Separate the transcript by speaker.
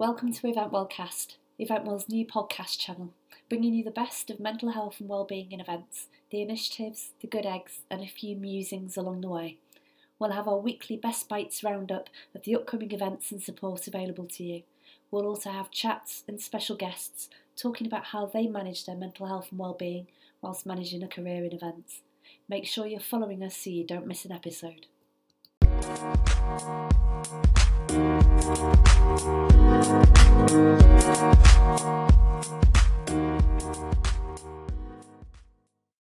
Speaker 1: Welcome to Event Wellcast, Eventwell's new podcast channel, bringing you the best of mental health and wellbeing in events, the initiatives, the good eggs, and a few musings along the way. We'll have our weekly Best Bites roundup of the upcoming events and support available to you. We'll also have chats and special guests talking about how they manage their mental health and wellbeing whilst managing a career in events. Make sure you're following us so you don't miss an episode.